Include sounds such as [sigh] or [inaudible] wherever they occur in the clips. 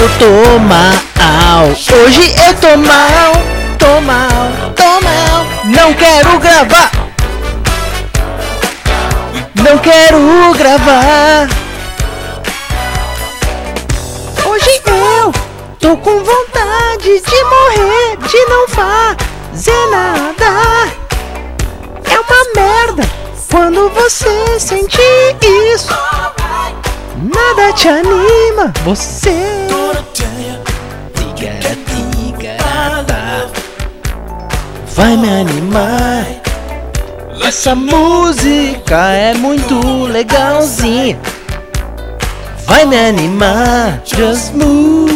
eu tô mal. Hoje eu tô mal, tô mal, tô mal. Não quero gravar. Não quero gravar. Hoje eu tô com vontade de morrer, de não fazer nada. É uma merda quando você sente isso. Nada te anima, você. Vai me animar. Essa música é muito legalzinha. Vai me animar. Just move.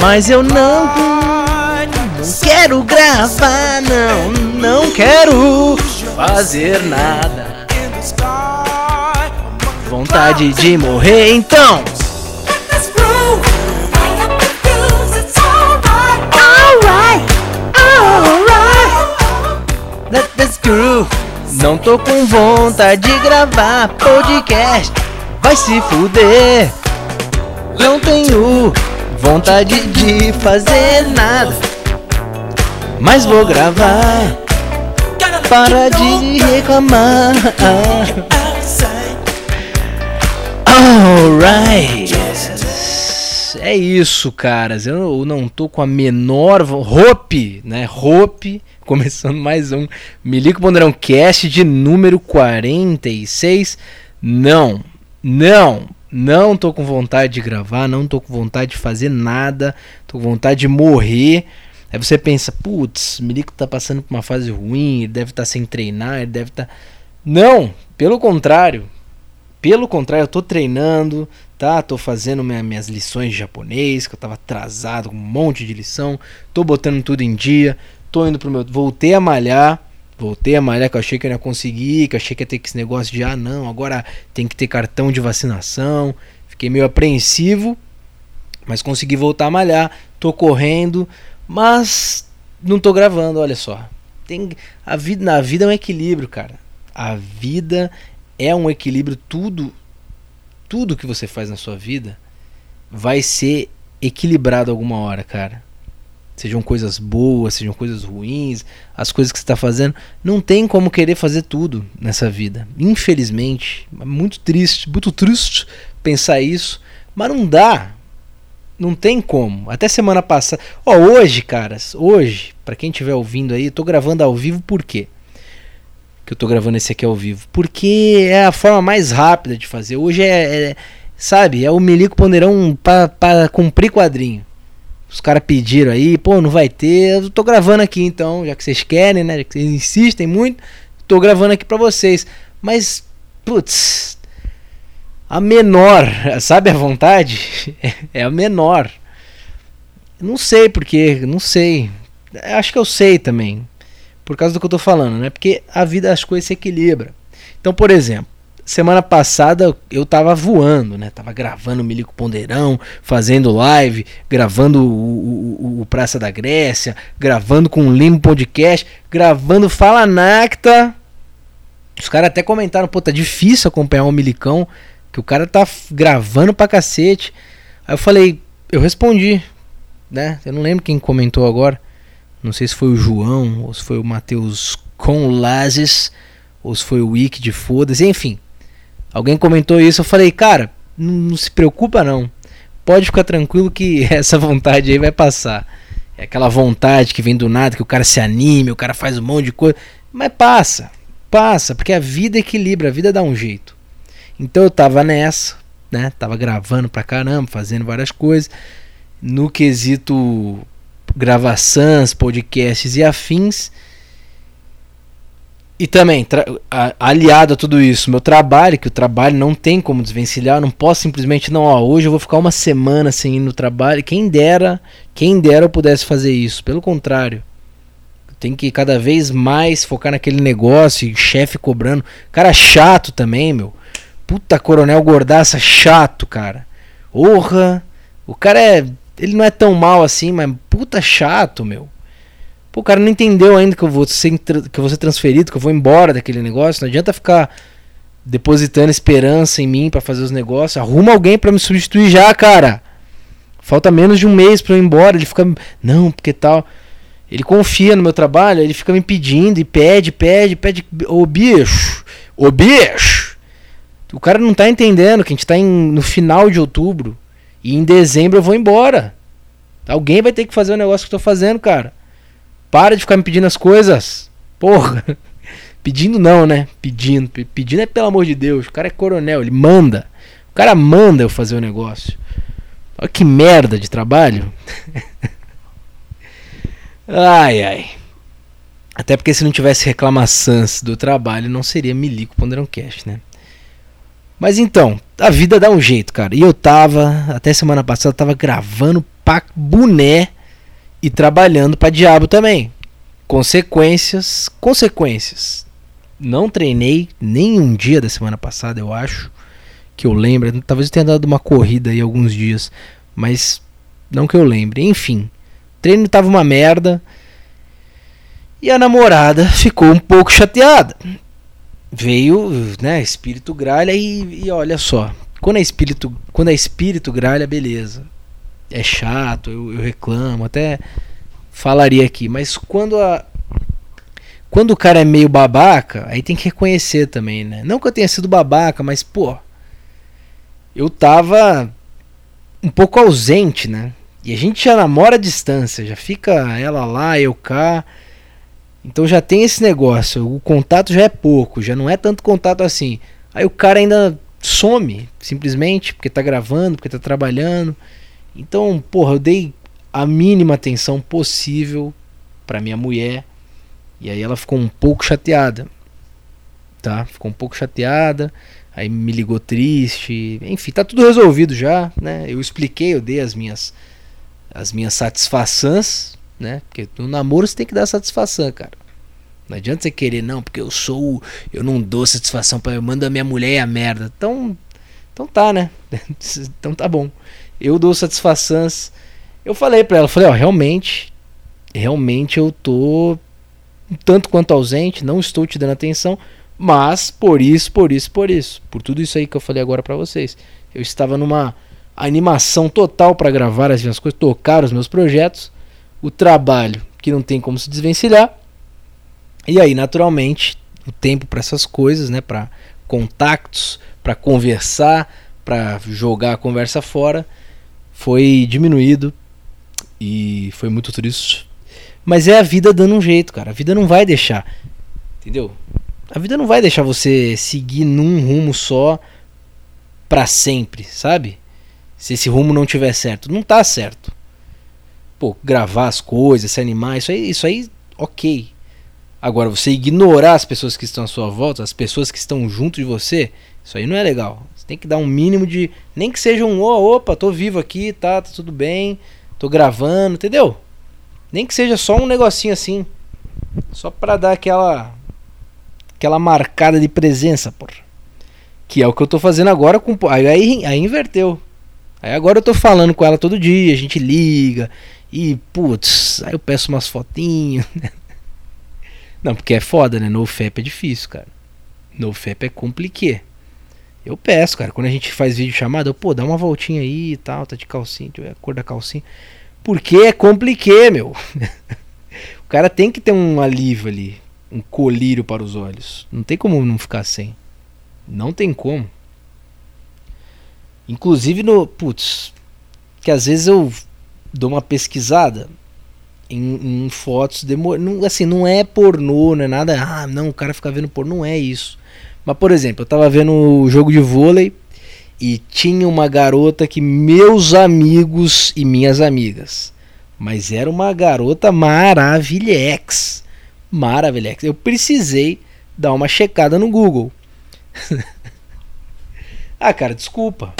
Mas eu não, não quero gravar, não, não quero fazer nada. Vontade de morrer, então. Não tô com vontade de gravar podcast. Vai se fuder. Não tenho vontade de fazer nada. Mas vou gravar. Para de reclamar. Alright. É isso, caras. Eu não tô com a menor. Hope, né? Hope. [laughs] Começando mais um Milico Ponderão Cast de número 46. Não, não, não tô com vontade de gravar, não tô com vontade de fazer nada, tô com vontade de morrer. Aí você pensa, putz, Milico tá passando por uma fase ruim, ele deve estar tá sem treinar, ele deve estar. Tá... Não, pelo contrário. Pelo contrário, eu tô treinando, tá? Tô fazendo minha, minhas lições de japonês, que eu tava atrasado com um monte de lição, tô botando tudo em dia, tô indo pro meu. Voltei a malhar. Voltei a malhar que eu achei que eu não ia conseguir, que eu achei que ia ter que esse negócio de ah não, agora tem que ter cartão de vacinação. Fiquei meio apreensivo, mas consegui voltar a malhar. Tô correndo, mas não tô gravando, olha só. Tem a vida na vida é um equilíbrio, cara. A vida é um equilíbrio, tudo tudo que você faz na sua vida vai ser equilibrado alguma hora, cara. Sejam coisas boas, sejam coisas ruins, as coisas que você está fazendo. Não tem como querer fazer tudo nessa vida. Infelizmente, é muito triste, muito triste pensar isso, mas não dá. Não tem como. Até semana passada. Ó, hoje, caras, hoje, para quem estiver ouvindo aí, tô gravando ao vivo por quê? que eu tô gravando esse aqui ao vivo. Porque é a forma mais rápida de fazer. Hoje é, é sabe, é o Melico Ponderão para cumprir quadrinho. Os caras pediram aí, pô, não vai ter. Eu tô gravando aqui então, já que vocês querem, né? Já que vocês insistem muito, tô gravando aqui para vocês. Mas, putz, a menor, [laughs] sabe a vontade? [laughs] É a menor. Não sei porque, não sei. Acho que eu sei também por causa do que eu tô falando, né? Porque a vida as coisas se equilibra. Então, por exemplo, semana passada eu tava voando, né? Tava gravando o Milico Ponderão, fazendo live, gravando o, o, o Praça da Grécia, gravando com o Limo Podcast, gravando Fala Nacta. Os caras até comentaram, pô, tá difícil acompanhar o Milicão, que o cara tá gravando pra cacete. Aí eu falei, eu respondi, né? Eu não lembro quem comentou agora. Não sei se foi o João, ou se foi o Matheus Conlazes, ou se foi o Wiki de Foda-se, enfim. Alguém comentou isso, eu falei, cara, não, não se preocupa não. Pode ficar tranquilo que [laughs] essa vontade aí vai passar. É aquela vontade que vem do nada, que o cara se anime, o cara faz um monte de coisa. Mas passa, passa, porque a vida equilibra, a vida dá um jeito. Então eu tava nessa, né? Tava gravando pra caramba, fazendo várias coisas. No quesito gravações, podcasts e afins. E também, aliado a tudo isso, meu trabalho, que o trabalho não tem como desvencilhar, não posso simplesmente, não, ó, hoje eu vou ficar uma semana sem ir no trabalho. Quem dera, quem dera eu pudesse fazer isso. Pelo contrário, tem que cada vez mais focar naquele negócio, chefe cobrando. Cara chato também, meu. Puta coronel gordaça chato, cara. Orra. O cara é ele não é tão mal assim, mas puta chato, meu. Pô, o cara não entendeu ainda que eu vou ser, que eu vou ser transferido, que eu vou embora daquele negócio. Não adianta ficar depositando esperança em mim para fazer os negócios. Arruma alguém para me substituir já, cara. Falta menos de um mês para eu ir embora. Ele fica, não, porque tal. Ele confia no meu trabalho, ele fica me pedindo e pede, pede, pede. Ô bicho, ô bicho. O cara não tá entendendo que a gente tá em, no final de outubro e em dezembro eu vou embora. Alguém vai ter que fazer o negócio que eu tô fazendo, cara. Para de ficar me pedindo as coisas. Porra. [laughs] Pedindo não, né? Pedindo. Pedindo é pelo amor de Deus. O cara é coronel, ele manda. O cara manda eu fazer o negócio. Olha que merda de trabalho. [laughs] ai, ai. Até porque se não tivesse reclamações do trabalho, não seria Milico Ponderão Cash, né? Mas então, a vida dá um jeito, cara. E eu tava, até semana passada, tava gravando pra boné e trabalhando pra diabo também. Consequências, consequências. Não treinei nem um dia da semana passada, eu acho. Que eu lembro. Talvez eu tenha dado uma corrida aí alguns dias. Mas não que eu lembre. Enfim. Treino tava uma merda. E a namorada [laughs] ficou um pouco chateada. Veio, né, espírito gralha e, e olha só. Quando é espírito, quando é espírito gralha, beleza é chato, eu, eu reclamo, até falaria aqui, mas quando a quando o cara é meio babaca, aí tem que reconhecer também, né? Não que eu tenha sido babaca, mas pô, eu tava um pouco ausente, né? E a gente já namora à distância, já fica ela lá, eu cá. Então já tem esse negócio, o contato já é pouco, já não é tanto contato assim. Aí o cara ainda some, simplesmente, porque tá gravando, porque tá trabalhando. Então, porra, eu dei a mínima atenção possível para minha mulher. E aí ela ficou um pouco chateada. Tá? Ficou um pouco chateada. Aí me ligou triste. Enfim, tá tudo resolvido já, né? Eu expliquei, eu dei as minhas as minhas satisfações, né? Porque no namoro você tem que dar satisfação, cara. Não adianta você querer, não, porque eu sou. Eu não dou satisfação para Eu mando a minha mulher a merda. Então. Então tá, né? [laughs] então tá bom eu dou satisfações. Eu falei para ela, falei, ó, realmente, realmente eu tô tanto quanto ausente, não estou te dando atenção, mas por isso, por isso, por isso, por tudo isso aí que eu falei agora para vocês. Eu estava numa animação total para gravar as minhas coisas, tocar os meus projetos, o trabalho que não tem como se desvencilhar. E aí, naturalmente, o tempo para essas coisas, né, para contactos, para conversar, para jogar a conversa fora, foi diminuído e foi muito triste. Mas é a vida dando um jeito, cara. A vida não vai deixar. Entendeu? A vida não vai deixar você seguir num rumo só para sempre, sabe? Se esse rumo não tiver certo, não tá certo. Pô, gravar as coisas, se animar, isso aí, isso aí, OK. Agora você ignorar as pessoas que estão à sua volta, as pessoas que estão junto de você, isso aí não é legal. Você tem que dar um mínimo de. Nem que seja um, oh, opa, tô vivo aqui, tá, tá tudo bem, tô gravando, entendeu? Nem que seja só um negocinho assim. Só pra dar aquela. Aquela marcada de presença, porra. Que é o que eu tô fazendo agora com. Aí, aí, aí inverteu. Aí agora eu tô falando com ela todo dia, a gente liga. E, putz, aí eu peço umas fotinhas. [laughs] Não, porque é foda, né? No FEP é difícil, cara. No FEP é complicado. Eu peço, cara. Quando a gente faz vídeo chamada, pô, dá uma voltinha aí e tal, tá de calcinha, a cor da calcinha. Porque é compliqué, meu. [laughs] o cara tem que ter um alívio ali, um colírio para os olhos. Não tem como não ficar sem. Não tem como. Inclusive no. Putz. Que às vezes eu dou uma pesquisada em, em fotos. Demor... Não, assim, não é pornô, não é nada. Ah, não, o cara fica vendo pornô. Não é isso. Mas, por exemplo, eu tava vendo o jogo de vôlei e tinha uma garota que meus amigos e minhas amigas. Mas era uma garota maravilhex. Maravilhex. Eu precisei dar uma checada no Google. [laughs] ah, cara, desculpa.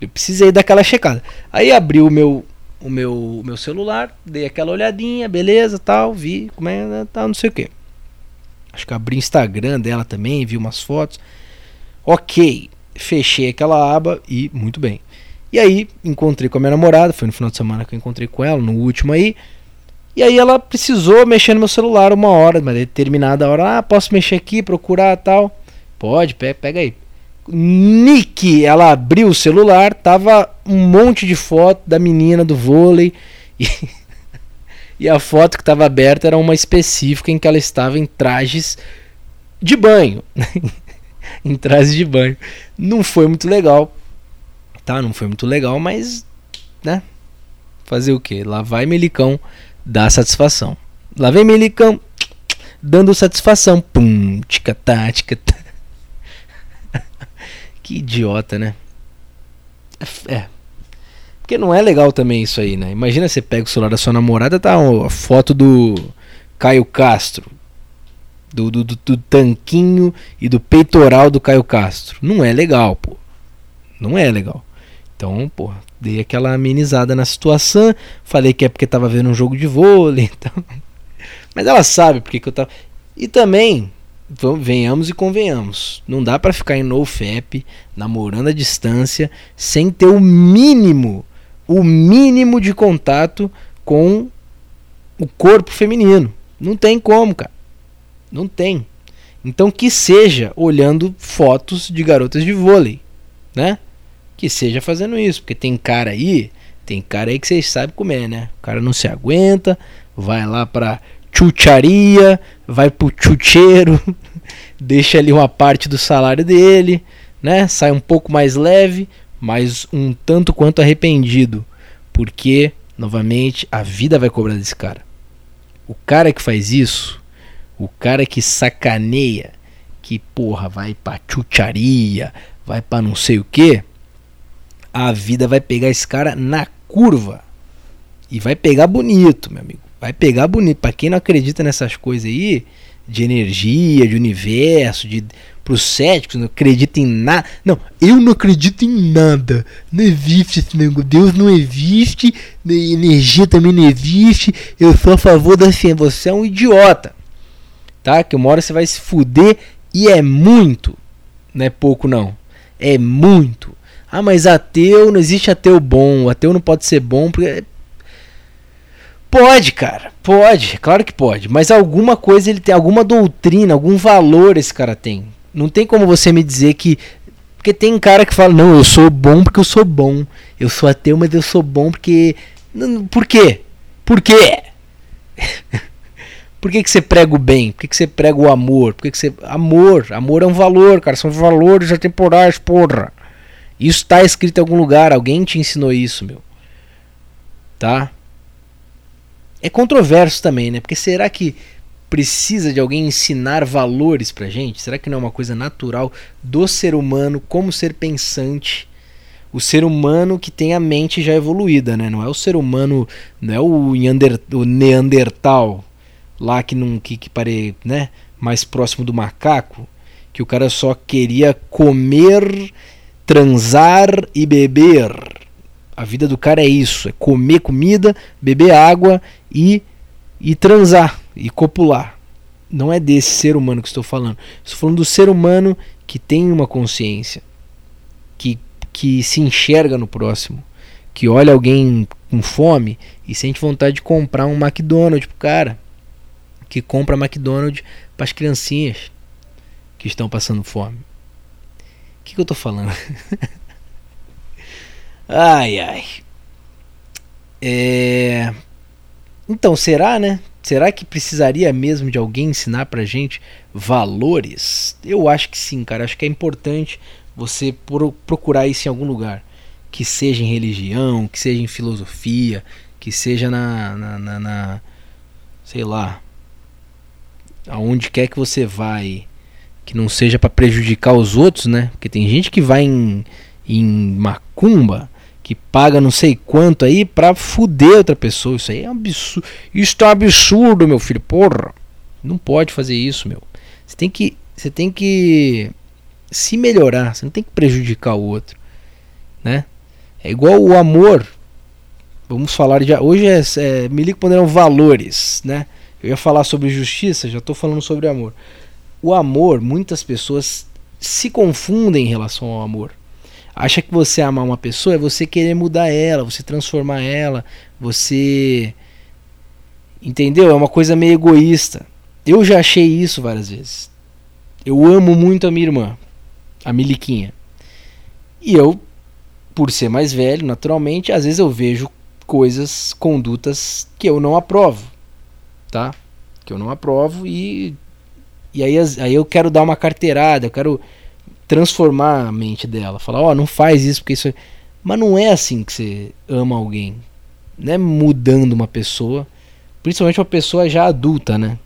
Eu precisei daquela checada. Aí abri o meu o meu, o meu celular, dei aquela olhadinha, beleza, tal, vi como é, tal, não sei o que. Acho que abri o Instagram dela também, vi umas fotos. Ok, fechei aquela aba e muito bem. E aí encontrei com a minha namorada, foi no final de semana que eu encontrei com ela, no último aí. E aí ela precisou mexer no meu celular uma hora, uma determinada hora. Ah, posso mexer aqui, procurar tal. Pode, pega, aí. Nick, ela abriu o celular, tava um monte de foto da menina do vôlei [laughs] e, e a foto que estava aberta era uma específica em que ela estava em trajes de banho. [laughs] em trajes de banho. Não foi muito legal. Tá, não foi muito legal, mas né? Fazer o que? Lá vai Melicão dar satisfação. Lá vem Melicão dando satisfação. Pum, tica-tá, tica-tá. [laughs] que idiota, né? É, é. Porque não é legal também isso aí, né? Imagina você pega o celular da sua namorada, tá a foto do Caio Castro. Do, do, do, do tanquinho e do peitoral do Caio Castro. Não é legal, pô. Não é legal. Então, pô, dei aquela amenizada na situação. Falei que é porque tava vendo um jogo de vôlei. [laughs] Então... Mas ela sabe porque que eu tava. E também, venhamos e convenhamos. Não dá para ficar em NoFap, namorando à distância, sem ter o mínimo, o mínimo de contato com o corpo feminino. Não tem como, cara. Não tem. Então que seja olhando fotos de garotas de vôlei, né? que seja fazendo isso, porque tem cara aí, tem cara aí que vocês sabem comer, né? O cara não se aguenta, vai lá pra chucharia, vai pro chucheiro, [laughs] deixa ali uma parte do salário dele, né? Sai um pouco mais leve, mas um tanto quanto arrependido, porque novamente a vida vai cobrar desse cara. O cara que faz isso, o cara que sacaneia, que porra vai pra chucharia, vai pra não sei o que, a vida vai pegar esse cara na curva. E vai pegar bonito, meu amigo. Vai pegar bonito. Para quem não acredita nessas coisas aí, de energia, de universo, de pros céticos, não acredita em nada. Não, eu não acredito em nada. Não existe esse negócio. Deus não existe, energia também não existe. Eu sou a favor da ciência. Você é um idiota. Tá? Que uma hora você vai se fuder e é muito. Não é pouco não. É muito. Ah, mas ateu, não existe ateu bom. Ateu não pode ser bom porque. Pode, cara. Pode, claro que pode. Mas alguma coisa ele tem, alguma doutrina, algum valor esse cara tem. Não tem como você me dizer que. Porque tem cara que fala, não, eu sou bom porque eu sou bom. Eu sou ateu, mas eu sou bom porque. Por quê? Por quê? [laughs] Por que, que você prega o bem? Por que, que você prega o amor? Por que, que você. Amor. Amor é um valor, cara. São valores atemporais, porra. Isso está escrito em algum lugar, alguém te ensinou isso, meu. Tá? É controverso também, né? Porque será que precisa de alguém ensinar valores pra gente? Será que não é uma coisa natural do ser humano como ser pensante? O ser humano que tem a mente já evoluída, né? Não é o ser humano, não é o, o Neandertal lá que não que, que pare, né, mais próximo do macaco, que o cara só queria comer transar e beber. A vida do cara é isso, é comer comida, beber água e, e transar e copular. Não é desse ser humano que estou falando. Estou falando do ser humano que tem uma consciência, que, que se enxerga no próximo, que olha alguém com fome e sente vontade de comprar um McDonald's pro cara, que compra McDonald's para as criancinhas que estão passando fome. O que, que eu tô falando? [laughs] ai, ai. É... Então, será, né? Será que precisaria mesmo de alguém ensinar pra gente valores? Eu acho que sim, cara. Acho que é importante você procurar isso em algum lugar. Que seja em religião, que seja em filosofia, que seja na, na, na, na sei lá, aonde quer que você vai que não seja para prejudicar os outros, né? Porque tem gente que vai em, em macumba, que paga não sei quanto aí pra fuder outra pessoa. Isso aí é um absurdo. Isso é um absurdo, meu filho. Porra. Não pode fazer isso, meu. Você tem que, você tem que se melhorar. Você não tem que prejudicar o outro, né? É igual o amor. Vamos falar de hoje é, é me liga valores, né? Eu ia falar sobre justiça, já estou falando sobre amor o amor, muitas pessoas se confundem em relação ao amor. Acha que você amar uma pessoa é você querer mudar ela, você transformar ela, você. Entendeu? É uma coisa meio egoísta. Eu já achei isso várias vezes. Eu amo muito a minha irmã, a Miliquinha. E eu, por ser mais velho, naturalmente, às vezes eu vejo coisas, condutas que eu não aprovo, tá? Que eu não aprovo e e aí, aí eu quero dar uma carteirada, eu quero transformar a mente dela, falar, ó, oh, não faz isso porque isso, é... mas não é assim que você ama alguém, não é mudando uma pessoa, principalmente uma pessoa já adulta, né?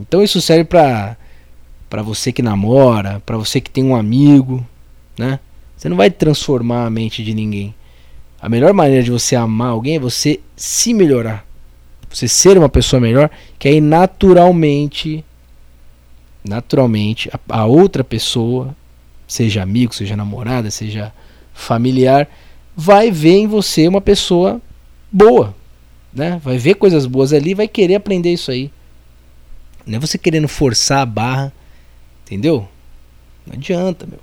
Então isso serve para para você que namora, para você que tem um amigo, né? Você não vai transformar a mente de ninguém. A melhor maneira de você amar alguém é você se melhorar. Você ser uma pessoa melhor, que aí naturalmente naturalmente a, a outra pessoa, seja amigo, seja namorada, seja familiar, vai ver em você uma pessoa boa, né? Vai ver coisas boas ali, vai querer aprender isso aí. Não é você querendo forçar a barra, entendeu? Não adianta, meu.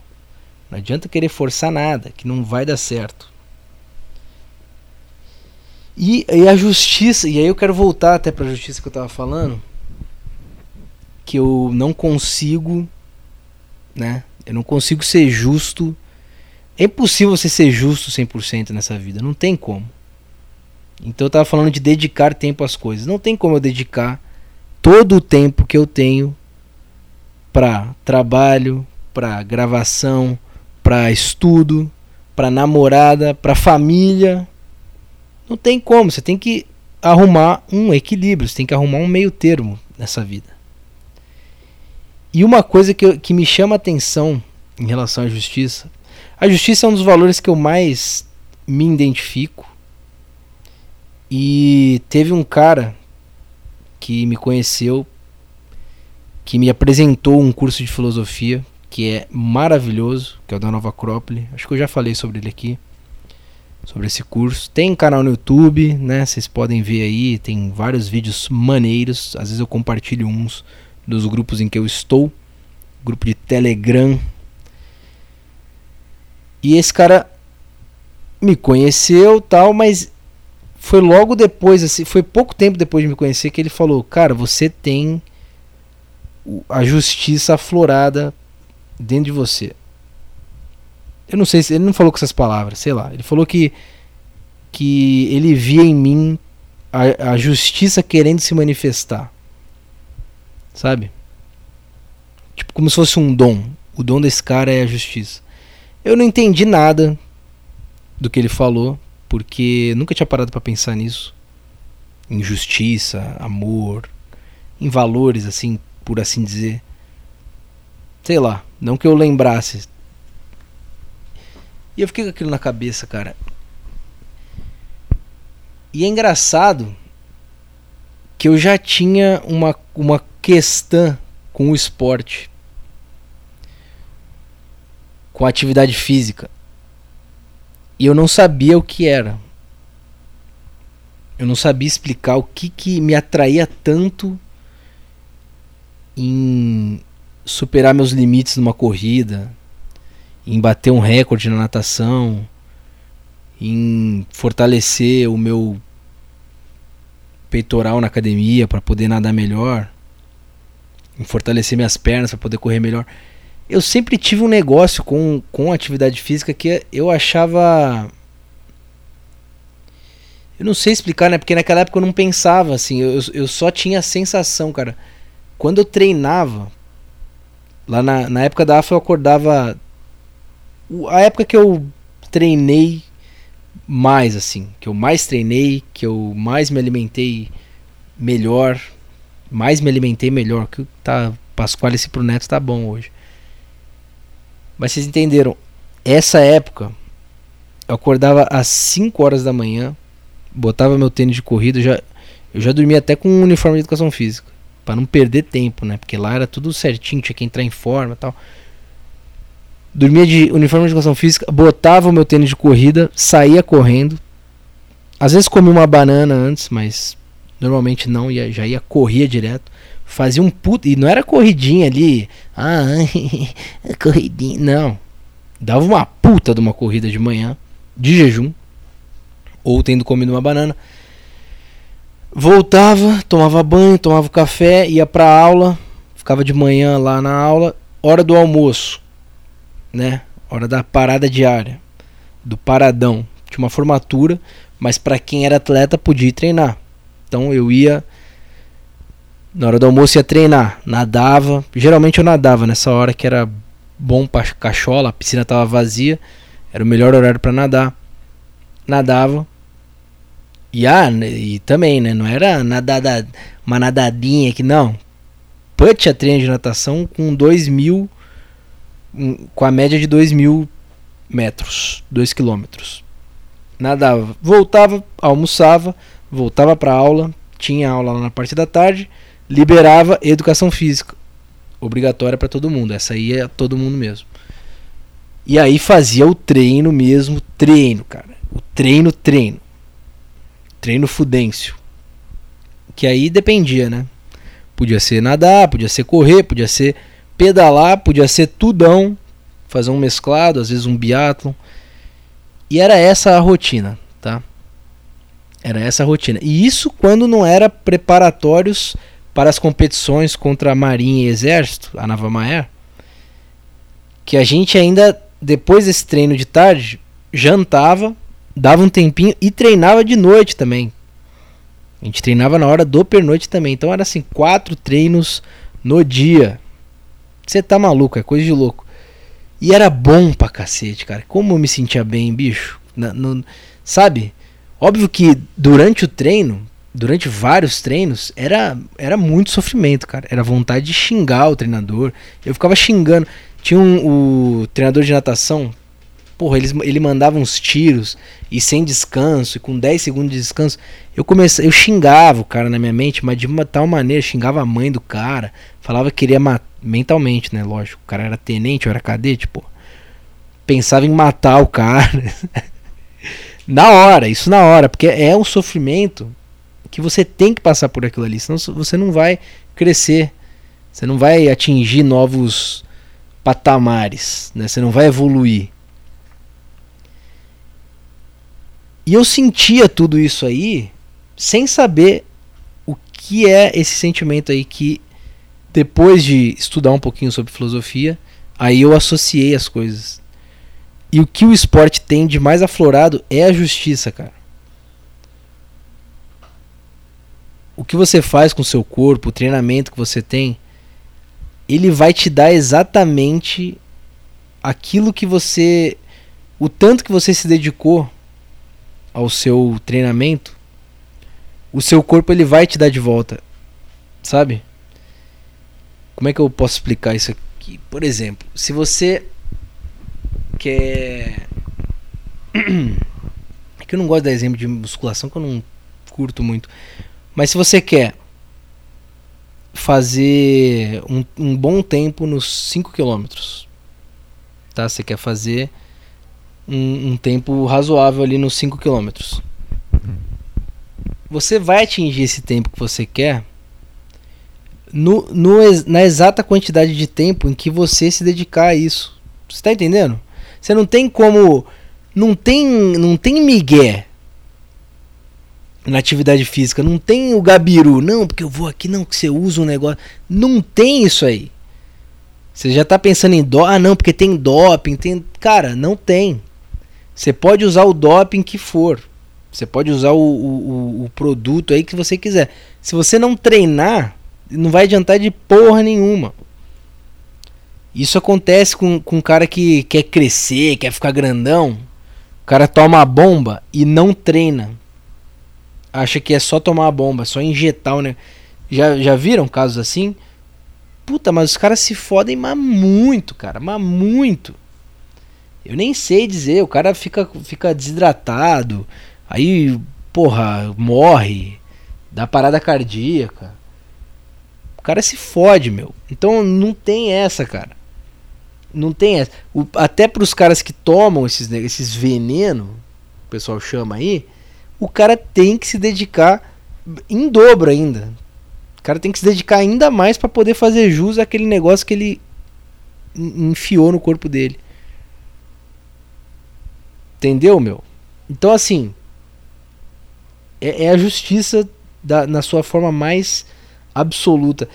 Não adianta querer forçar nada, que não vai dar certo. E, e a justiça, e aí eu quero voltar até para a justiça que eu estava falando, que eu não consigo, né? Eu não consigo ser justo. É impossível você ser justo 100% nessa vida, não tem como. Então eu estava falando de dedicar tempo às coisas. Não tem como eu dedicar todo o tempo que eu tenho para trabalho, para gravação, para estudo, para namorada, para família. Não tem como, você tem que arrumar um equilíbrio, você tem que arrumar um meio termo nessa vida. E uma coisa que, que me chama a atenção em relação à justiça, a justiça é um dos valores que eu mais me identifico. E teve um cara que me conheceu, que me apresentou um curso de filosofia que é maravilhoso, que é o da Nova Acrópole. Acho que eu já falei sobre ele aqui, sobre esse curso. Tem canal no YouTube, né? Vocês podem ver aí, tem vários vídeos maneiros. Às vezes eu compartilho uns dos grupos em que eu estou, grupo de Telegram. E esse cara me conheceu, tal, mas foi logo depois, assim, foi pouco tempo depois de me conhecer que ele falou: "Cara, você tem a justiça aflorada dentro de você. Eu não sei se ele não falou com essas palavras, sei lá. Ele falou que que ele via em mim a, a justiça querendo se manifestar. Sabe? Tipo como se fosse um dom. O dom desse cara é a justiça. Eu não entendi nada do que ele falou, porque nunca tinha parado para pensar nisso. Em justiça, amor, em valores assim, por assim dizer. Sei lá, não que eu lembrasse. E eu fiquei com aquilo na cabeça, cara. E é engraçado que eu já tinha uma, uma questão com o esporte, com a atividade física. E eu não sabia o que era. Eu não sabia explicar o que, que me atraía tanto em superar meus limites numa corrida, em bater um recorde na natação, em fortalecer o meu peitoral na academia para poder nadar melhor, fortalecer minhas pernas para poder correr melhor. Eu sempre tive um negócio com, com atividade física que eu achava. Eu não sei explicar, né? Porque naquela época eu não pensava assim. Eu, eu só tinha a sensação, cara. Quando eu treinava, Lá na, na época da AFA eu acordava. A época que eu treinei mais, assim. Que eu mais treinei, que eu mais me alimentei melhor. Mais me alimentei melhor. Que tá. Pascoal esse pro Neto tá bom hoje. Mas vocês entenderam? Essa época eu acordava às 5 horas da manhã, botava meu tênis de corrida, já, eu já dormia até com um uniforme de educação física para não perder tempo, né? Porque lá era tudo certinho, tinha que entrar em forma, tal. Dormia de uniforme de educação física, botava o meu tênis de corrida, saía correndo. Às vezes comia uma banana antes, mas normalmente não, ia, já ia corria direto. Fazia um puto, e não era corridinha ali, ah, [laughs] corridinha, não. Dava uma puta de uma corrida de manhã, de jejum, ou tendo comido uma banana Voltava, tomava banho, tomava café, ia pra aula, ficava de manhã lá na aula, hora do almoço, né? Hora da parada diária, do paradão. Tinha uma formatura, mas para quem era atleta podia treinar. Então eu ia na hora do almoço ia treinar, nadava. Geralmente eu nadava nessa hora que era bom para cachola, a piscina tava vazia, era o melhor horário para nadar. Nadava. E, ah, e também, né? Não era nadada, uma nadadinha que não. Put a treino de natação com 2 mil. Com a média de 2 mil metros, 2 quilômetros. Nadava, voltava, almoçava, voltava para aula, tinha aula lá na parte da tarde, liberava educação física, obrigatória para todo mundo. Essa aí é todo mundo mesmo. E aí fazia o treino mesmo, treino, cara. O treino, treino. Treino fudêncio. Que aí dependia, né? Podia ser nadar, podia ser correr, podia ser pedalar, podia ser tudão, fazer um mesclado, às vezes um biatlon. E era essa a rotina, tá? Era essa a rotina. E isso quando não era preparatórios para as competições contra a Marinha e Exército, a Navamaer, que a gente ainda depois desse treino de tarde jantava, dava um tempinho e treinava de noite também. A gente treinava na hora do pernoite também. Então era assim, quatro treinos no dia. Você tá maluco, é coisa de louco. E era bom pra cacete, cara. Como eu me sentia bem, bicho. Na, no, sabe? Óbvio que durante o treino, durante vários treinos, era, era muito sofrimento, cara. Era vontade de xingar o treinador. Eu ficava xingando. Tinha um, o treinador de natação, porra, ele, ele mandava uns tiros e sem descanso, e com 10 segundos de descanso. Eu comecei, eu xingava o cara na minha mente, mas de uma tal maneira, xingava a mãe do cara, falava que queria matar, mentalmente, né, lógico. O cara era tenente, eu era cadete, pô. Pensava em matar o cara. [laughs] na hora, isso na hora, porque é um sofrimento que você tem que passar por aquilo ali, senão você não vai crescer. Você não vai atingir novos patamares, né? Você não vai evoluir. E eu sentia tudo isso aí sem saber o que é esse sentimento aí que depois de estudar um pouquinho sobre filosofia, aí eu associei as coisas. E o que o esporte tem de mais aflorado é a justiça, cara. O que você faz com o seu corpo, o treinamento que você tem, ele vai te dar exatamente aquilo que você. O tanto que você se dedicou ao seu treinamento, o seu corpo ele vai te dar de volta. Sabe? Como é que eu posso explicar isso aqui? Por exemplo, se você quer. É [clears throat] que eu não gosto de dar exemplo de musculação que eu não curto muito. Mas se você quer fazer um, um bom tempo nos 5 km, tá? Você quer fazer um, um tempo razoável ali nos 5 km. Você vai atingir esse tempo que você quer no, no, na exata quantidade de tempo em que você se dedicar a isso. Você está entendendo? Você não tem como. Não tem, não tem migué na atividade física. Não tem o gabiru. Não, porque eu vou aqui, não, que você usa um negócio. Não tem isso aí. Você já está pensando em doping. Ah, não, porque tem doping. Tem... Cara, não tem. Você pode usar o doping que for. Você pode usar o, o, o, produto aí que você quiser. Se você não treinar, não vai adiantar de porra nenhuma. Isso acontece com, com um cara que quer crescer, quer ficar grandão. O cara toma a bomba e não treina. Acha que é só tomar a bomba, só injetar o né? Já, já viram casos assim? Puta, mas os caras se fodem mas muito, cara, mas muito. Eu nem sei dizer, o cara fica, fica desidratado, aí, porra, morre, dá parada cardíaca. O cara se fode, meu. Então não tem essa, cara. Não tem essa. O, até pros caras que tomam esses, esses veneno, o pessoal chama aí, o cara tem que se dedicar em dobro ainda. O cara tem que se dedicar ainda mais para poder fazer jus àquele negócio que ele enfiou no corpo dele. Entendeu, meu? Então, assim. É, é a justiça da, na sua forma mais absoluta.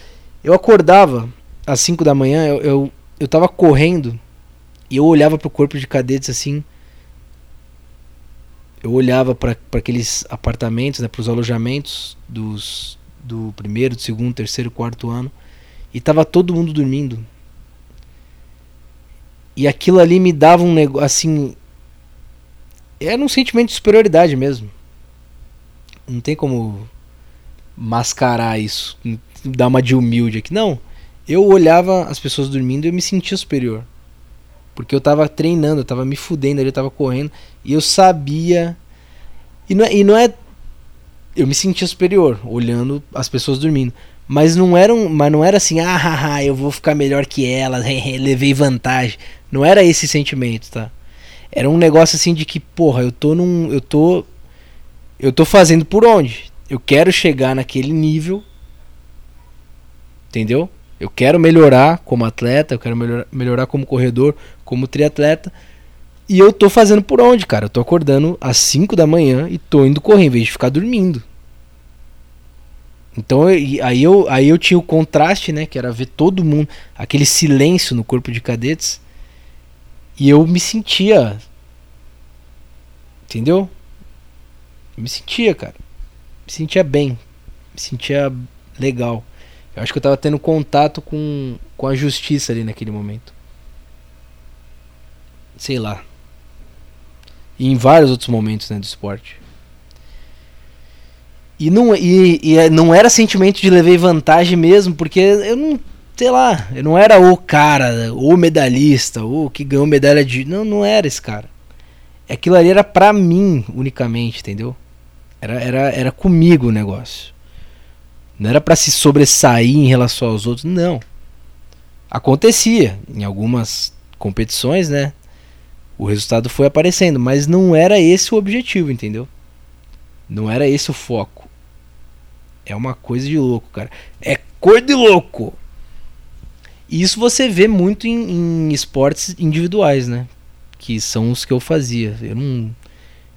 Eu acordava às 5 da manhã, eu, eu, eu tava correndo e eu olhava pro corpo de cadetes assim. Eu olhava para aqueles apartamentos, né, para os alojamentos dos do primeiro, do segundo, terceiro, quarto ano e tava todo mundo dormindo. E aquilo ali me dava um negócio assim, era um sentimento de superioridade mesmo. Não tem como mascarar isso, dar uma de humilde aqui. Não, eu olhava as pessoas dormindo e eu me sentia superior. Porque eu tava treinando, eu tava me fudendo ali, eu tava correndo. E eu sabia. E não é. E não é eu me sentia superior, olhando as pessoas dormindo. Mas não era, um, mas não era assim, ah, haha, eu vou ficar melhor que elas, levei vantagem. Não era esse sentimento, tá? Era um negócio assim de que, porra, eu tô num. Eu tô. Eu tô fazendo por onde? Eu quero chegar naquele nível. Entendeu? Eu quero melhorar como atleta, eu quero melhorar, melhorar como corredor, como triatleta. E eu tô fazendo por onde, cara? Eu tô acordando às 5 da manhã e tô indo correr em vez de ficar dormindo. Então aí eu, aí eu tinha o contraste, né? Que era ver todo mundo, aquele silêncio no corpo de cadetes. E eu me sentia. Entendeu? Eu me sentia, cara. Me sentia bem. Me sentia legal. Eu acho que eu tava tendo contato com, com a justiça ali naquele momento. Sei lá. E em vários outros momentos né, do esporte. E não, e, e é, não era sentimento de levei vantagem mesmo, porque eu não. Sei lá, eu não era o cara, o medalhista, o que ganhou medalha de. Não, não era esse cara. Aquilo ali era pra mim unicamente, entendeu? Era, era, era comigo o negócio. Não era para se sobressair em relação aos outros, não. Acontecia em algumas competições, né? O resultado foi aparecendo, mas não era esse o objetivo, entendeu? Não era esse o foco. É uma coisa de louco, cara. É cor de louco. E isso você vê muito em, em esportes individuais, né? Que são os que eu fazia. Eu não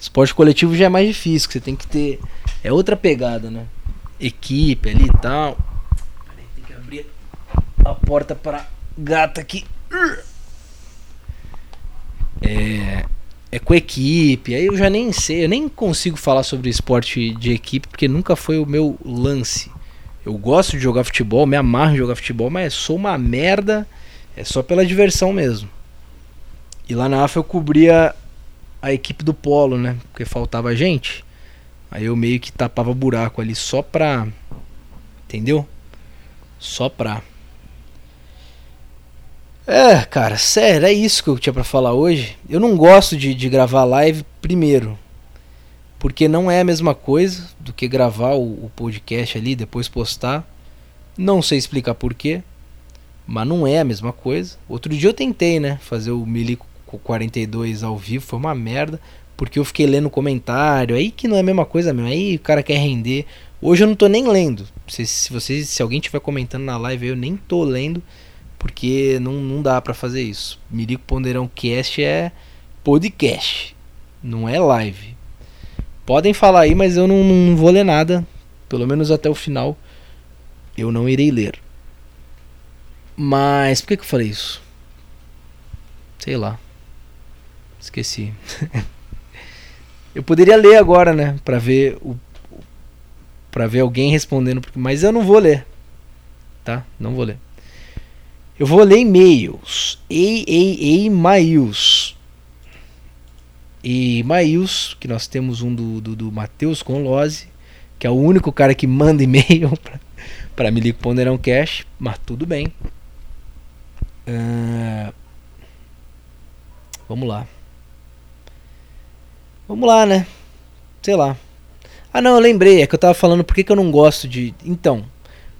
Esporte coletivo já é mais difícil, você tem que ter. É outra pegada, né? Equipe ali e tal. Peraí, tem que abrir a porta pra gata aqui. É. É com equipe, aí eu já nem sei, eu nem consigo falar sobre esporte de equipe porque nunca foi o meu lance. Eu gosto de jogar futebol, me amarro em jogar futebol, mas sou uma merda, é só pela diversão mesmo. E lá na AFA eu cobria a equipe do Polo, né? Porque faltava gente. Aí eu meio que tapava buraco ali só pra. Entendeu? Só pra. É, cara, sério, é isso que eu tinha para falar hoje. Eu não gosto de, de gravar live primeiro. Porque não é a mesma coisa do que gravar o, o podcast ali, depois postar. Não sei explicar porquê. Mas não é a mesma coisa. Outro dia eu tentei, né? Fazer o Milico com 42 ao vivo, foi uma merda, porque eu fiquei lendo comentário, aí que não é a mesma coisa mesmo, aí o cara quer render. Hoje eu não tô nem lendo. Se, se, vocês, se alguém estiver comentando na live, eu nem tô lendo, porque não, não dá para fazer isso. Mirico Ponderão Cast é podcast, não é live. Podem falar aí, mas eu não, não vou ler nada, pelo menos até o final. Eu não irei ler. Mas por que, que eu falei isso? Sei lá. Esqueci. [laughs] eu poderia ler agora, né? Pra ver o. Pra ver alguém respondendo. Mas eu não vou ler. Tá? Não vou ler. Eu vou ler e-mails. E, e, e-mails. E-mails, que nós temos um do, do, do Matheus Conlose, que é o único cara que manda e-mail [laughs] pra Milico Ponderão Cash, mas tudo bem. Uh, vamos lá. Vamos lá, né? Sei lá. Ah, não, eu lembrei. É que eu tava falando por que, que eu não gosto de. Então.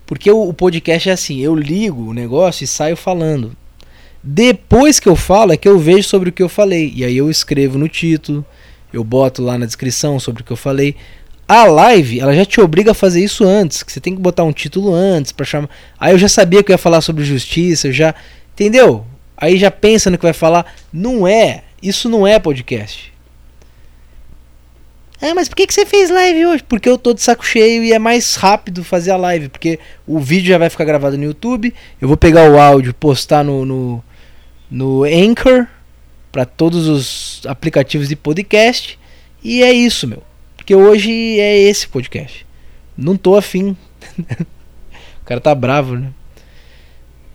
Porque o, o podcast é assim: eu ligo o negócio e saio falando. Depois que eu falo, é que eu vejo sobre o que eu falei. E aí eu escrevo no título, eu boto lá na descrição sobre o que eu falei. A live, ela já te obriga a fazer isso antes, que você tem que botar um título antes para chamar. Aí eu já sabia que eu ia falar sobre justiça, eu já, entendeu? Aí já pensa no que vai falar. Não é, isso não é podcast. Ah, mas por que, que você fez live hoje? Porque eu tô de saco cheio e é mais rápido fazer a live. Porque o vídeo já vai ficar gravado no YouTube. Eu vou pegar o áudio, postar no, no, no Anchor para todos os aplicativos de podcast. E é isso, meu. Porque hoje é esse podcast. Não tô afim. [laughs] o cara tá bravo, né?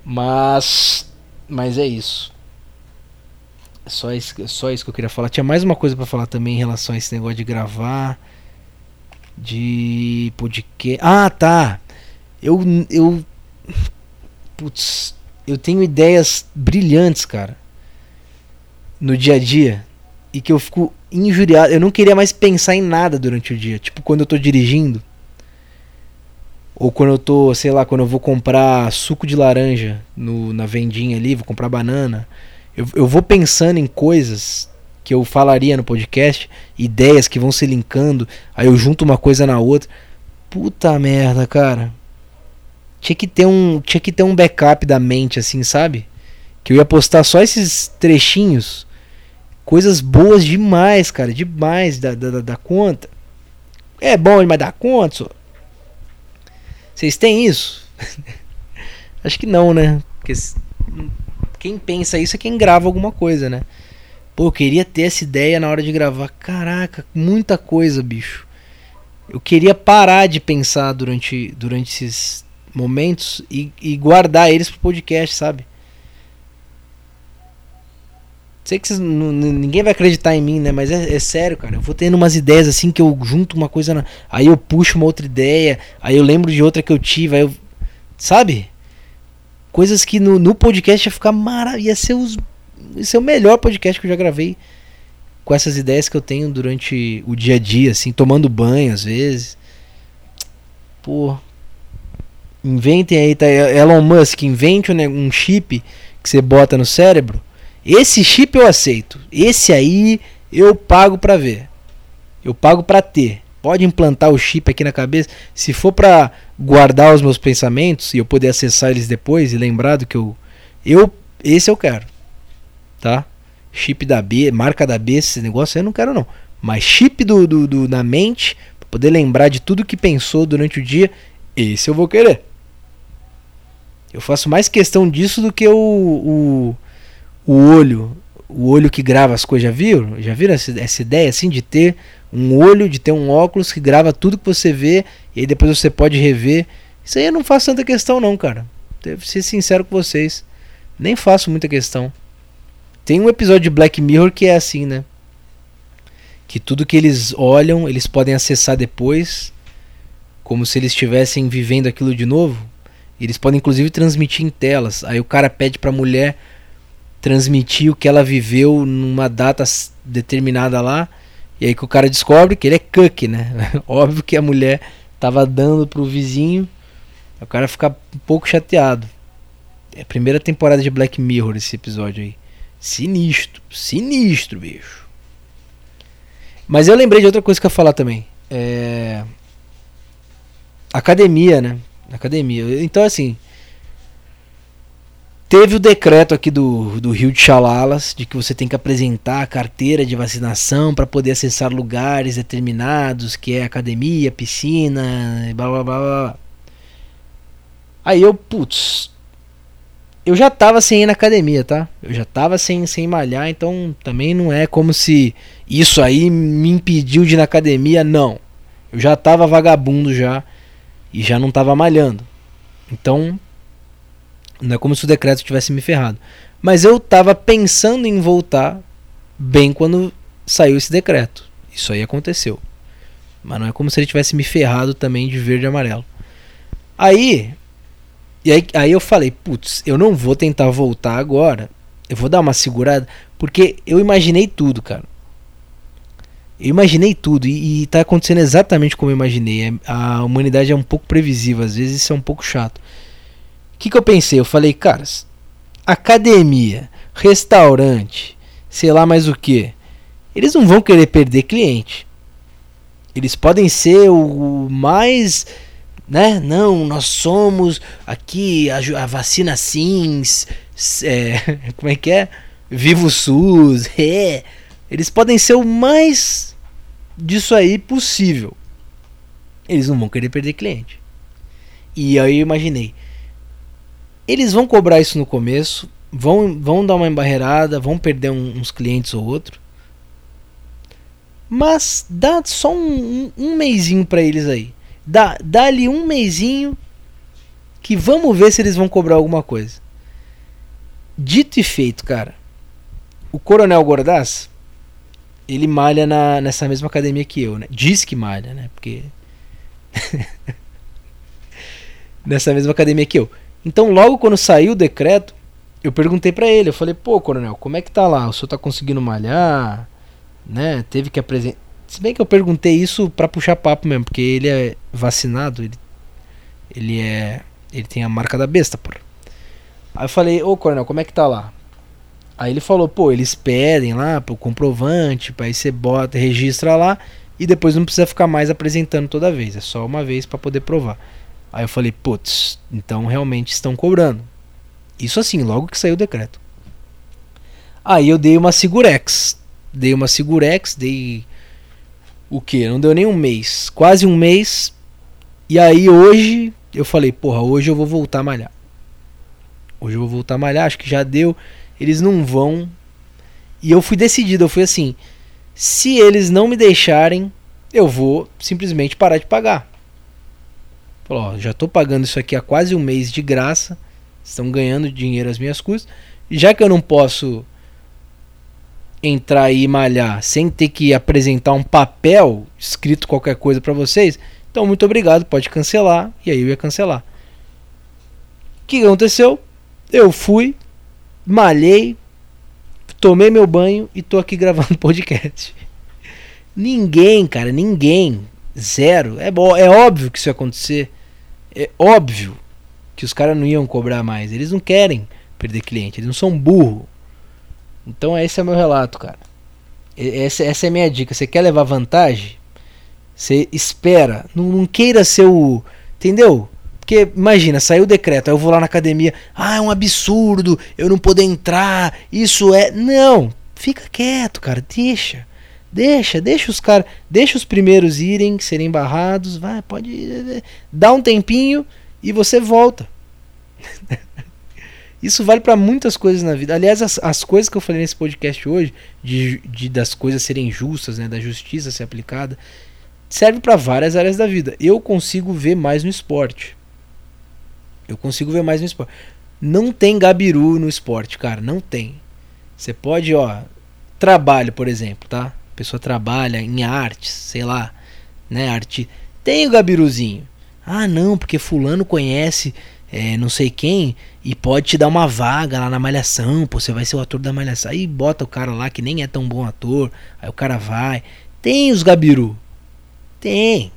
Mas. Mas é isso. Só isso, só isso que eu queria falar. Tinha mais uma coisa para falar também em relação a esse negócio de gravar. De podcast. Ah, tá. Eu. Eu. Putz. Eu tenho ideias brilhantes, cara. No dia a dia. E que eu fico injuriado. Eu não queria mais pensar em nada durante o dia. Tipo, quando eu tô dirigindo. Ou quando eu tô, sei lá, quando eu vou comprar suco de laranja no, na vendinha ali, vou comprar banana eu, eu vou pensando em coisas que eu falaria no podcast, ideias que vão se linkando, aí eu junto uma coisa na outra. Puta merda, cara. Tinha que ter um, tinha que ter um backup da mente assim, sabe? Que eu ia postar só esses trechinhos. Coisas boas demais, cara, demais da, da, da conta. É bom, mas dá conta, só. Vocês têm isso? [laughs] Acho que não, né? Porque quem pensa isso é quem grava alguma coisa, né? Pô, eu queria ter essa ideia na hora de gravar. Caraca, muita coisa, bicho. Eu queria parar de pensar durante, durante esses momentos e, e guardar eles pro podcast, sabe? Sei que vocês, ninguém vai acreditar em mim, né? Mas é, é, sério, cara. Eu vou tendo umas ideias assim que eu junto uma coisa. Na... Aí eu puxo uma outra ideia. Aí eu lembro de outra que eu tive. Aí eu. Sabe? Coisas que no, no podcast ia ficar maravilhoso. Ia ser, os, ia ser o melhor podcast que eu já gravei. Com essas ideias que eu tenho durante o dia a dia, assim, tomando banho às vezes. Pô. Inventem aí, tá? Elon Musk, invente um, um chip que você bota no cérebro. Esse chip eu aceito. Esse aí eu pago pra ver. Eu pago pra ter pode implantar o chip aqui na cabeça. Se for para guardar os meus pensamentos e eu poder acessar eles depois e lembrar do que eu. Eu. Esse eu quero. Tá? Chip da B, marca da B, esse negócio eu não quero não. Mas chip do, do, do na mente, para poder lembrar de tudo que pensou durante o dia, esse eu vou querer. Eu faço mais questão disso do que o, o, o olho. O olho que grava as coisas. Já viram? Já viram essa, essa ideia assim de ter um olho, de ter um óculos que grava tudo que você vê e aí depois você pode rever. Isso aí eu não faço tanta questão não, cara. Devo ser sincero com vocês. Nem faço muita questão. Tem um episódio de Black Mirror que é assim, né? Que tudo que eles olham, eles podem acessar depois, como se eles estivessem vivendo aquilo de novo. Eles podem inclusive transmitir em telas. Aí o cara pede pra mulher transmitir o que ela viveu numa data determinada lá e aí que o cara descobre que ele é cuck, né? [laughs] Óbvio que a mulher tava dando pro vizinho. O cara fica um pouco chateado. É a primeira temporada de Black Mirror esse episódio aí. Sinistro, sinistro, bicho. Mas eu lembrei de outra coisa que eu ia falar também. É... Academia, né? Academia. Então, assim, Teve o decreto aqui do, do Rio de Chalalas de que você tem que apresentar a carteira de vacinação para poder acessar lugares determinados, que é academia, piscina, blá blá blá blá. Aí eu, putz, eu já tava sem ir na academia, tá? Eu já tava sem, sem malhar, então também não é como se isso aí me impediu de ir na academia, não. Eu já tava vagabundo já e já não tava malhando. Então, não é como se o decreto tivesse me ferrado. Mas eu estava pensando em voltar bem quando saiu esse decreto. Isso aí aconteceu. Mas não é como se ele tivesse me ferrado também de verde e amarelo. Aí, e aí, aí eu falei, putz, eu não vou tentar voltar agora. Eu vou dar uma segurada, porque eu imaginei tudo, cara. Eu imaginei tudo e, e tá acontecendo exatamente como eu imaginei. É, a humanidade é um pouco previsível, às vezes isso é um pouco chato. O que, que eu pensei? Eu falei, caras, academia, restaurante, sei lá mais o que, eles não vão querer perder cliente. Eles podem ser o mais, né? Não, nós somos aqui a, a vacina SINS, é, [laughs] como é que é? Vivo SUS, [laughs] é. Eles podem ser o mais disso aí possível. Eles não vão querer perder cliente. E aí eu imaginei. Eles vão cobrar isso no começo, vão, vão dar uma embarreirada, vão perder um, uns clientes ou outro. Mas dá só um, um, um mêsinho para eles aí. Dá, dá ali um mêsinho que vamos ver se eles vão cobrar alguma coisa. Dito e feito, cara. O Coronel Gordaz, ele malha na, nessa mesma academia que eu, né? Diz que malha, né? Porque. [laughs] nessa mesma academia que eu. Então, logo quando saiu o decreto, eu perguntei para ele, eu falei, pô, coronel, como é que tá lá? O senhor tá conseguindo malhar? Né? Teve que apresentar. Se bem que eu perguntei isso para puxar papo mesmo, porque ele é vacinado, ele, ele é. Ele tem a marca da besta, porra. Aí eu falei, ô coronel, como é que tá lá? Aí ele falou, pô, eles pedem lá pro comprovante, aí você bota, registra lá e depois não precisa ficar mais apresentando toda vez, é só uma vez para poder provar. Aí eu falei, putz, então realmente estão cobrando. Isso assim, logo que saiu o decreto. Aí eu dei uma Segurex. Dei uma Segurex, dei o que? Não deu nem um mês. Quase um mês. E aí hoje eu falei, porra, hoje eu vou voltar a malhar. Hoje eu vou voltar a malhar, acho que já deu. Eles não vão. E eu fui decidido, eu fui assim. Se eles não me deixarem, eu vou simplesmente parar de pagar. Falou, ó, já estou pagando isso aqui há quase um mês de graça, estão ganhando dinheiro às minhas custas, já que eu não posso entrar e malhar sem ter que apresentar um papel escrito qualquer coisa para vocês, então muito obrigado, pode cancelar, e aí eu ia cancelar. O que aconteceu? Eu fui, malhei, tomei meu banho e tô aqui [laughs] gravando podcast. Ninguém, cara, ninguém, zero. É, é óbvio que isso ia acontecer é óbvio que os caras não iam cobrar mais. Eles não querem perder cliente, eles não são burro. Então esse é o meu relato, cara. Essa, essa é a minha dica. Você quer levar vantagem? Você espera. Não, não queira ser o. Entendeu? Porque imagina, saiu o decreto, aí eu vou lá na academia. Ah, é um absurdo, eu não poder entrar. Isso é. Não! Fica quieto, cara. Deixa. Deixa, deixa os caras, deixa os primeiros irem, serem barrados, vai, pode dá um tempinho e você volta. [laughs] Isso vale para muitas coisas na vida. Aliás, as, as coisas que eu falei nesse podcast hoje, de, de das coisas serem justas, né, da justiça ser aplicada, serve para várias áreas da vida. Eu consigo ver mais no esporte. Eu consigo ver mais no esporte. Não tem gabiru no esporte, cara, não tem. Você pode, ó, trabalho, por exemplo, tá? Pessoa trabalha em artes, sei lá, né, arte. Tem o gabiruzinho. Ah, não, porque fulano conhece é, não sei quem e pode te dar uma vaga lá na malhação, pô, você vai ser o ator da malhação. Aí bota o cara lá que nem é tão bom ator, aí o cara vai. Tem os gabiru. Tem.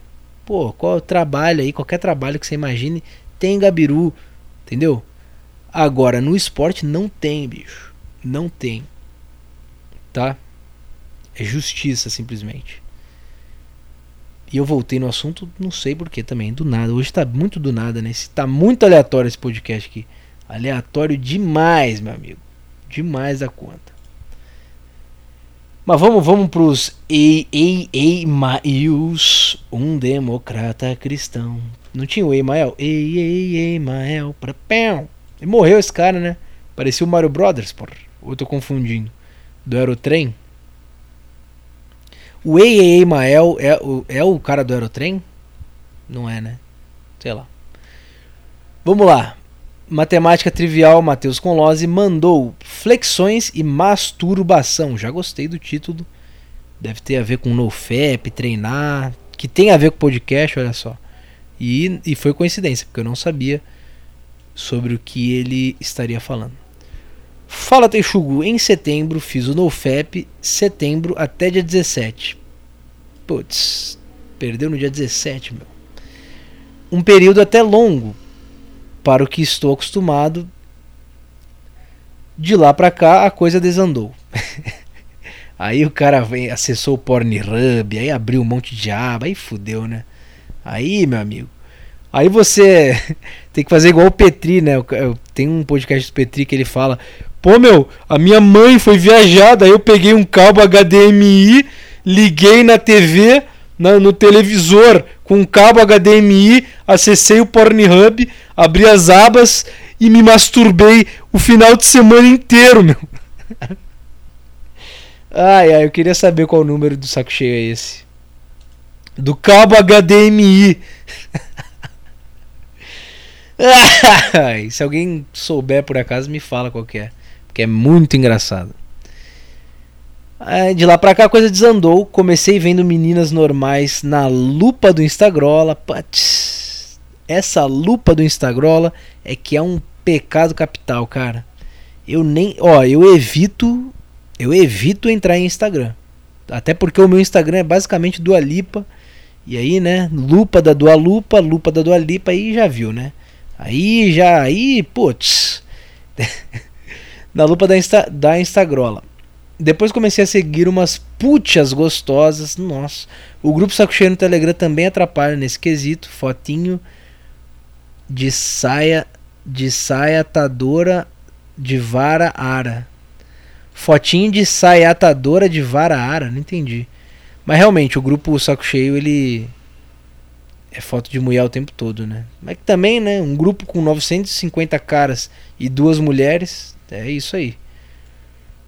Pô, qual trabalho aí, qualquer trabalho que você imagine, tem gabiru, entendeu? Agora, no esporte não tem, bicho. Não tem. Tá? É justiça, simplesmente. E eu voltei no assunto, não sei porquê também, do nada. Hoje tá muito do nada, né? Tá muito aleatório esse podcast aqui. Aleatório demais, meu amigo. Demais da conta. Mas vamos, vamos pros Ei, Ei, Eimaels, um democrata cristão. Não tinha o Eimael? Ei, Ei, Eimael, pra pão. E morreu esse cara, né? Parecia o Mario Brothers, porra. Ou eu tô confundindo? Do Aerotrem? O Ei Mael é o, é o cara do Aerotrem? Não é, né? Sei lá. Vamos lá. Matemática trivial, Matheus Conlose mandou flexões e masturbação. Já gostei do título. Deve ter a ver com NoFap, treinar. Que tem a ver com podcast, olha só. E, e foi coincidência, porque eu não sabia sobre o que ele estaria falando. Fala Teixugu, em setembro fiz o NoFap, setembro até dia 17. Putz, perdeu no dia 17, meu. Um período até longo para o que estou acostumado. De lá pra cá a coisa desandou. [laughs] aí o cara vem, acessou o Pornhub, aí abriu um monte de aba, aí fudeu, né? Aí, meu amigo. Aí você [laughs] tem que fazer igual o Petri, né? Tem um podcast do Petri que ele fala: Pô, meu, a minha mãe foi viajada, aí eu peguei um cabo HDMI liguei na TV, na, no televisor, com cabo HDMI, acessei o Pornhub, abri as abas e me masturbei o final de semana inteiro, meu. [laughs] Ai, ai, eu queria saber qual número do saco cheio é esse. Do cabo HDMI. [laughs] ai, se alguém souber por acaso, me fala qual que é. Porque é muito engraçado. De lá pra cá a coisa desandou. Comecei vendo meninas normais na lupa do Instagrola. Putz, essa lupa do Instagrola é que é um pecado capital, cara. Eu nem. Ó, eu evito eu evito entrar em Instagram. Até porque o meu Instagram é basicamente Dualipa. E aí, né? Lupa da Dualupa, lupa da Dualipa, aí já viu, né? Aí já, aí, putz. [laughs] Na lupa da, Insta, da Instagrola. Depois comecei a seguir umas putas gostosas. Nossa. O grupo Saco Cheio no Telegram também atrapalha nesse quesito. Fotinho de saia de saia atadora de vara ara. Fotinho de saia atadora de vara ara, não entendi. Mas realmente, o grupo Saco Cheio, ele. É foto de mulher o tempo todo, né? Mas também, né? Um grupo com 950 caras e duas mulheres. É isso aí.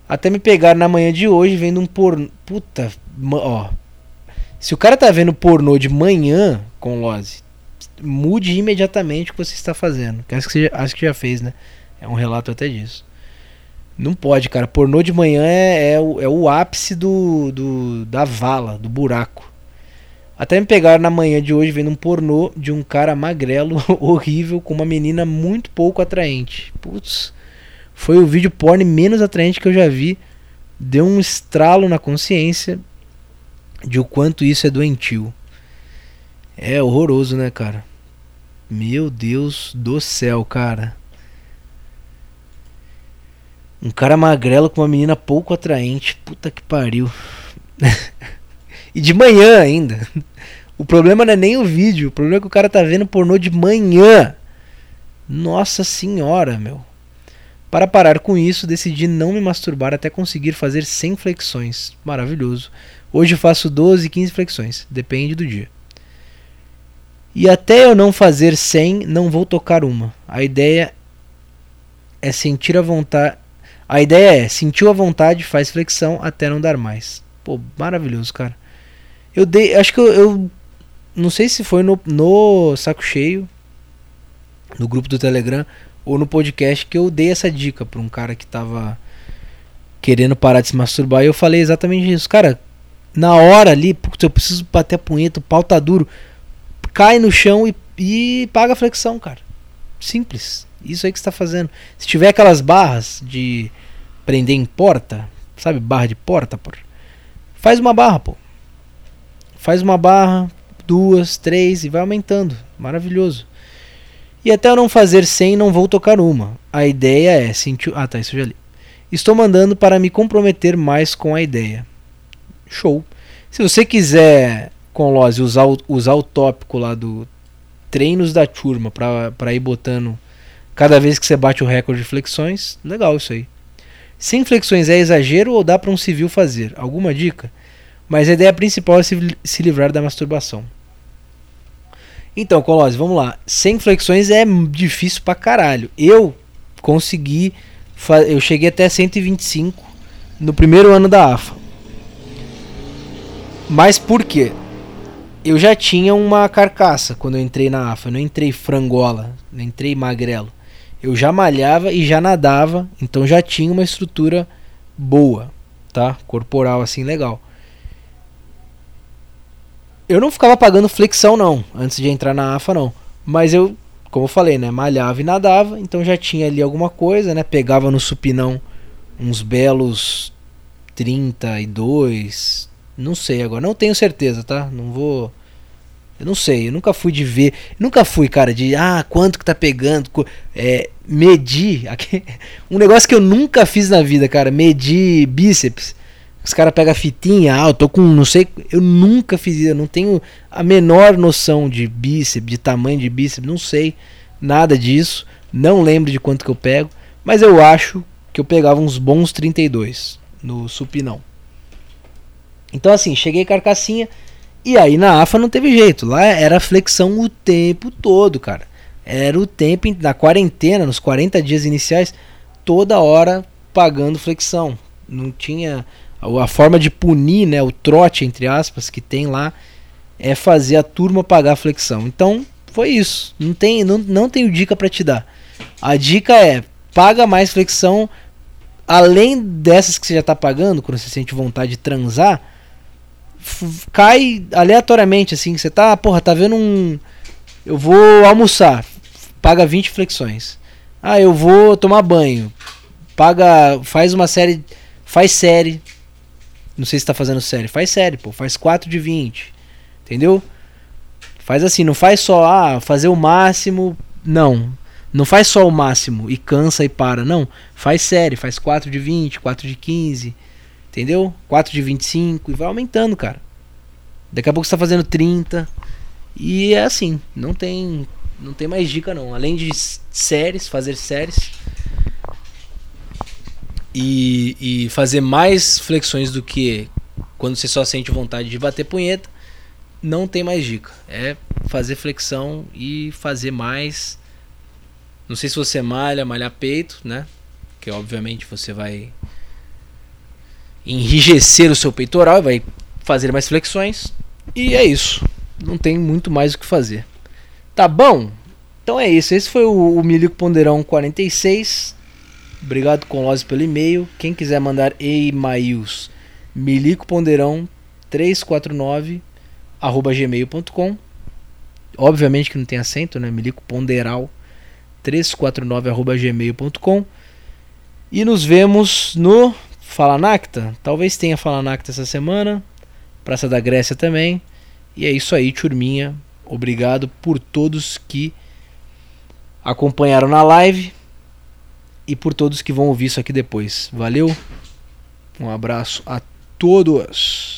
Até me pegaram na manhã de hoje vendo um pornô. Puta, ó. Se o cara tá vendo pornô de manhã com Lose, mude imediatamente o que você está fazendo. Acho que, você, acho que já fez, né? É um relato até disso. Não pode, cara. Pornô de manhã é, é, o, é o ápice do, do, da vala, do buraco. Até me pegaram na manhã de hoje vendo um pornô de um cara magrelo, [laughs] horrível, com uma menina muito pouco atraente. Putz, foi o vídeo porn menos atraente que eu já vi. Deu um estralo na consciência de o quanto isso é doentio. É horroroso, né, cara? Meu Deus do céu, cara. Um cara magrelo com uma menina pouco atraente. Puta que pariu. [laughs] e de manhã ainda. O problema não é nem o vídeo. O problema é que o cara tá vendo pornô de manhã. Nossa senhora, meu. Para parar com isso, decidi não me masturbar até conseguir fazer 100 flexões. Maravilhoso. Hoje faço 12, 15 flexões. Depende do dia. E até eu não fazer 100, não vou tocar uma. A ideia é sentir a vontade a ideia é, sentiu a vontade, faz flexão até não dar mais. Pô, maravilhoso, cara. Eu dei, acho que eu, eu não sei se foi no, no saco cheio, no grupo do Telegram ou no podcast que eu dei essa dica para um cara que tava querendo parar de se masturbar e eu falei exatamente isso, cara. Na hora ali, putz, eu preciso bater a punheta, o pau tá duro, cai no chão e, e paga a flexão, cara. Simples. Isso aí que está fazendo. Se tiver aquelas barras de prender em porta, sabe, barra de porta, pô. Faz uma barra, pô. Faz uma barra, duas, três e vai aumentando. Maravilhoso. E até eu não fazer 100, não vou tocar uma. A ideia é sentir. Ah, tá, isso já li. Estou mandando para me comprometer mais com a ideia. Show. Se você quiser, com Lose, usar, o, usar o tópico lá do treinos da turma para ir botando cada vez que você bate o recorde de flexões, legal isso aí. Sem flexões é exagero ou dá para um civil fazer? Alguma dica? Mas a ideia principal é se, se livrar da masturbação. Então, Colossi, vamos lá. Sem flexões é difícil pra caralho. Eu consegui. Eu cheguei até 125 no primeiro ano da AFA. Mas por quê? Eu já tinha uma carcaça quando eu entrei na AFA. Eu não entrei frangola, não entrei magrelo eu já malhava e já nadava, então já tinha uma estrutura boa, tá? Corporal assim legal. Eu não ficava pagando flexão não, antes de entrar na AFA não, mas eu, como eu falei, né, malhava e nadava, então já tinha ali alguma coisa, né? Pegava no supinão uns belos 32, não sei agora, não tenho certeza, tá? Não vou eu não sei, eu nunca fui de ver. Nunca fui, cara, de ah, quanto que tá pegando. É, medir. [laughs] Um negócio que eu nunca fiz na vida, cara. Medir bíceps. Os caras pegam fitinha, ah, eu tô com não sei. Eu nunca fiz isso. Eu não tenho a menor noção de bíceps, de tamanho de bíceps. Não sei nada disso. Não lembro de quanto que eu pego. Mas eu acho que eu pegava uns bons 32 no supinão. Então assim, cheguei carcassinha e aí na AFA não teve jeito. Lá era flexão o tempo todo, cara. Era o tempo na quarentena, nos 40 dias iniciais, toda hora pagando flexão. Não tinha a forma de punir, né, o trote entre aspas que tem lá é fazer a turma pagar a flexão. Então, foi isso. Não tem não, não tenho dica para te dar. A dica é paga mais flexão além dessas que você já tá pagando, quando você sente vontade de transar, cai aleatoriamente assim, você tá, porra, tá vendo um eu vou almoçar, paga 20 flexões. Ah, eu vou tomar banho. Paga, faz uma série, faz série. Não sei se tá fazendo série, faz série, pô, faz 4 de 20. Entendeu? Faz assim, não faz só ah, fazer o máximo, não. Não faz só o máximo e cansa e para, não. Faz série, faz 4 de 20, 4 de 15, entendeu? 4 de 25 e vai aumentando, cara. Daqui a pouco você tá fazendo 30. E é assim, não tem não tem mais dica não. Além de séries, fazer séries e, e fazer mais flexões do que quando você só sente vontade de bater punheta, não tem mais dica. É fazer flexão e fazer mais não sei se você malha, malhar peito, né? Que obviamente você vai enrijecer o seu peitoral e vai fazer mais flexões. E é isso. Não tem muito mais o que fazer. Tá bom? Então é isso. Esse foi o, o Milico Ponderão 46. Obrigado, Colose, pelo e-mail. Quem quiser mandar e-mails, milicoponderão 349 arroba gmail.com Obviamente que não tem acento, né? Milico Ponderal 349@gmail.com. E nos vemos no Fala Nacta. Talvez tenha Fala Nacta essa semana. Praça da Grécia também. E é isso aí, turminha. Obrigado por todos que acompanharam na live e por todos que vão ouvir isso aqui depois. Valeu. Um abraço a todos.